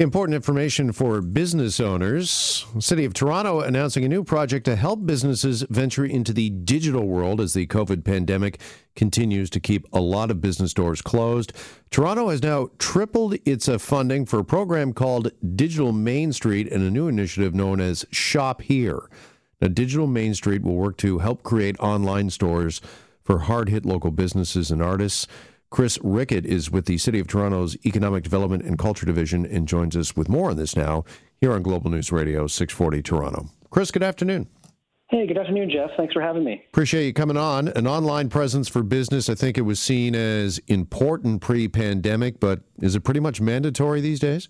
Important information for business owners. City of Toronto announcing a new project to help businesses venture into the digital world as the COVID pandemic continues to keep a lot of business doors closed. Toronto has now tripled its uh, funding for a program called Digital Main Street and a new initiative known as Shop Here. Now, Digital Main Street will work to help create online stores for hard hit local businesses and artists. Chris Rickett is with the City of Toronto's Economic Development and Culture Division and joins us with more on this now here on Global News Radio 640 Toronto. Chris, good afternoon. Hey, good afternoon, Jeff. Thanks for having me. Appreciate you coming on. An online presence for business, I think it was seen as important pre pandemic, but is it pretty much mandatory these days?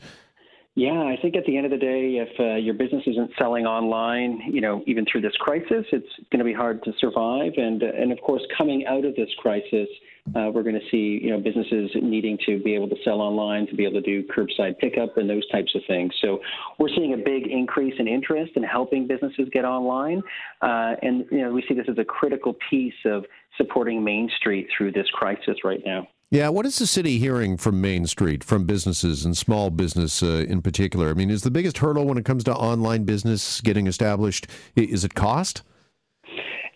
Yeah, I think at the end of the day, if uh, your business isn't selling online, you know, even through this crisis, it's going to be hard to survive. And uh, and of course, coming out of this crisis, uh, we're going to see you know businesses needing to be able to sell online, to be able to do curbside pickup and those types of things. So we're seeing a big increase in interest in helping businesses get online, uh, and you know we see this as a critical piece of supporting Main Street through this crisis right now. Yeah, what is the city hearing from Main Street, from businesses and small business uh, in particular? I mean, is the biggest hurdle when it comes to online business getting established, is it cost?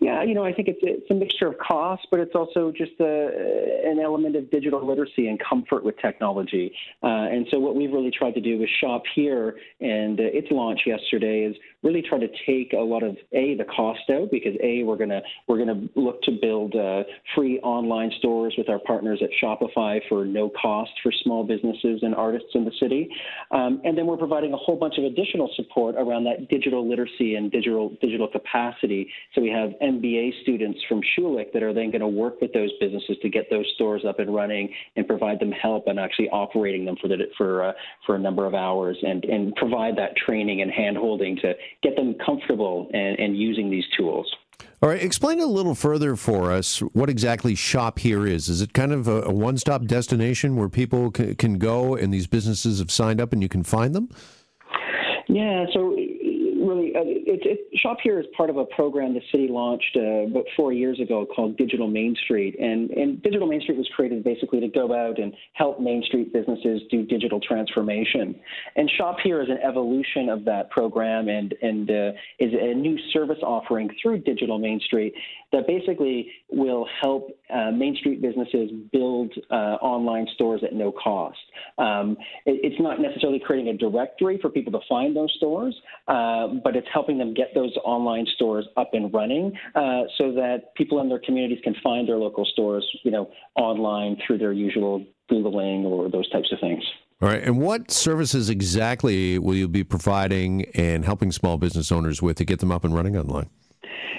Yeah, you know, I think it's it's a mixture of cost, but it's also just a, an element of digital literacy and comfort with technology. Uh, and so, what we've really tried to do with Shop Here and uh, its launch yesterday is really try to take a lot of a the cost out because a we're gonna we're gonna look to build uh, free online stores with our partners at Shopify for no cost for small businesses and artists in the city, um, and then we're providing a whole bunch of additional support around that digital literacy and digital digital capacity. So we have MBA students from Schulich that are then going to work with those businesses to get those stores up and running and provide them help and actually operating them for the, for uh, for a number of hours and and provide that training and handholding to get them comfortable and, and using these tools. All right, explain a little further for us what exactly Shop Here is. Is it kind of a, a one-stop destination where people can, can go and these businesses have signed up and you can find them? Yeah, so really, uh, it, it, Shop Here is part of a program the city launched uh, about four years ago called Digital Main Street. And, and Digital Main Street was created basically to go out and help Main Street businesses do digital transformation. And Shop Here is an evolution of that program and, and uh, is a new service offering through Digital Main Street that basically will help uh, Main Street businesses build uh, online stores at no cost. Um, it, it's not necessarily creating a directory for people to find those stores, uh, but it's helping them get those online stores up and running uh, so that people in their communities can find their local stores, you know, online through their usual Googling or those types of things. All right. And what services exactly will you be providing and helping small business owners with to get them up and running online?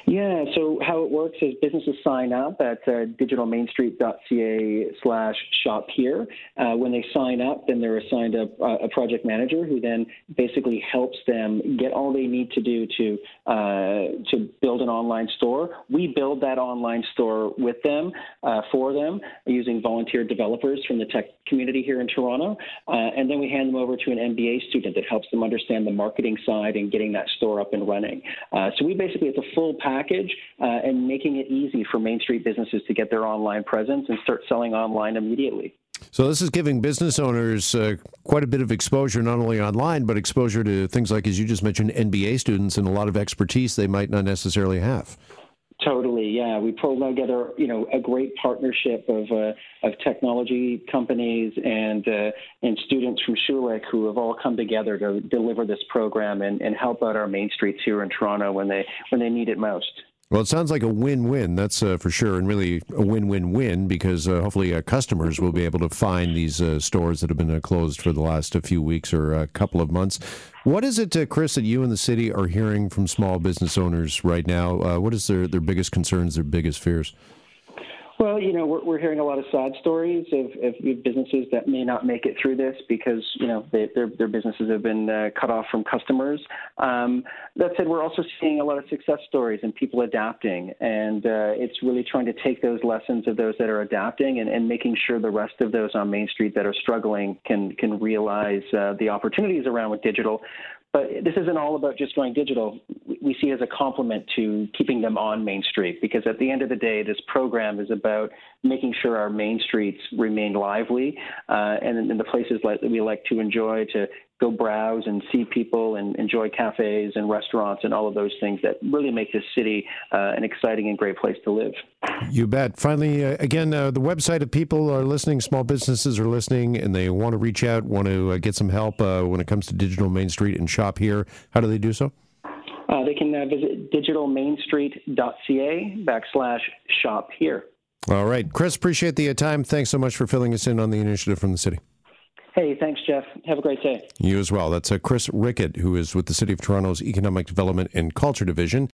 Yeah, how it works is businesses sign up at uh, digitalmainstreet.ca slash shop here. Uh, when they sign up, then they're assigned a, a, project manager who then basically helps them get all they need to do to uh, to build an online store. We build that online store with them, uh, for them, using volunteer developers from the tech community here in Toronto. Uh, and then we hand them over to an MBA student that helps them understand the marketing side and getting that store up and running. Uh, so we basically, it's a full package uh, and making it easy for Main Street businesses to get their online presence and start selling online immediately. So this is giving business owners uh, quite a bit of exposure, not only online, but exposure to things like, as you just mentioned, MBA students and a lot of expertise they might not necessarily have. Totally, yeah. We pulled together, you know, a great partnership of uh, of technology companies and uh, and students from Schulich who have all come together to deliver this program and, and help out our main streets here in Toronto when they when they need it most. Well, it sounds like a win-win. That's uh, for sure, and really a win-win-win because uh, hopefully uh, customers will be able to find these uh, stores that have been uh, closed for the last few weeks or a couple of months. What is it, uh, Chris, that you and the city are hearing from small business owners right now? what is their, their biggest concerns, their biggest fears? Well, you know, we're, we're hearing a lot of sad stories of, of businesses that may not make it through this because, you know, they, their, their businesses have been uh, cut off from customers. Um, that said, we're also seeing a lot of success stories and people adapting. And uh, it's really trying to take those lessons of those that are adapting and, and making sure the rest of those on Main Street that are struggling can, can realize uh, the opportunities around with digital, but this isn't all about just going digital. We see it as a complement to keeping them on Main Street because at the end of the day, this program is about making sure our main streets remain lively uh, and in the places that we like to enjoy to go browse and see people and enjoy cafes and restaurants and all of those things that really make this city uh, an exciting and great place to live. You bet. Finally, uh, again, uh, the website if people are listening, small businesses are listening, and they want to reach out, want to uh, get some help uh, when it comes to Digital Main Street and shop here. How do they do so? Uh, they can visit digitalmainstreet.ca backslash shop here. All right. Chris, appreciate the time. Thanks so much for filling us in on the initiative from the city. Hey, thanks, Jeff. Have a great day. You as well. That's uh, Chris Rickett, who is with the City of Toronto's Economic Development and Culture Division.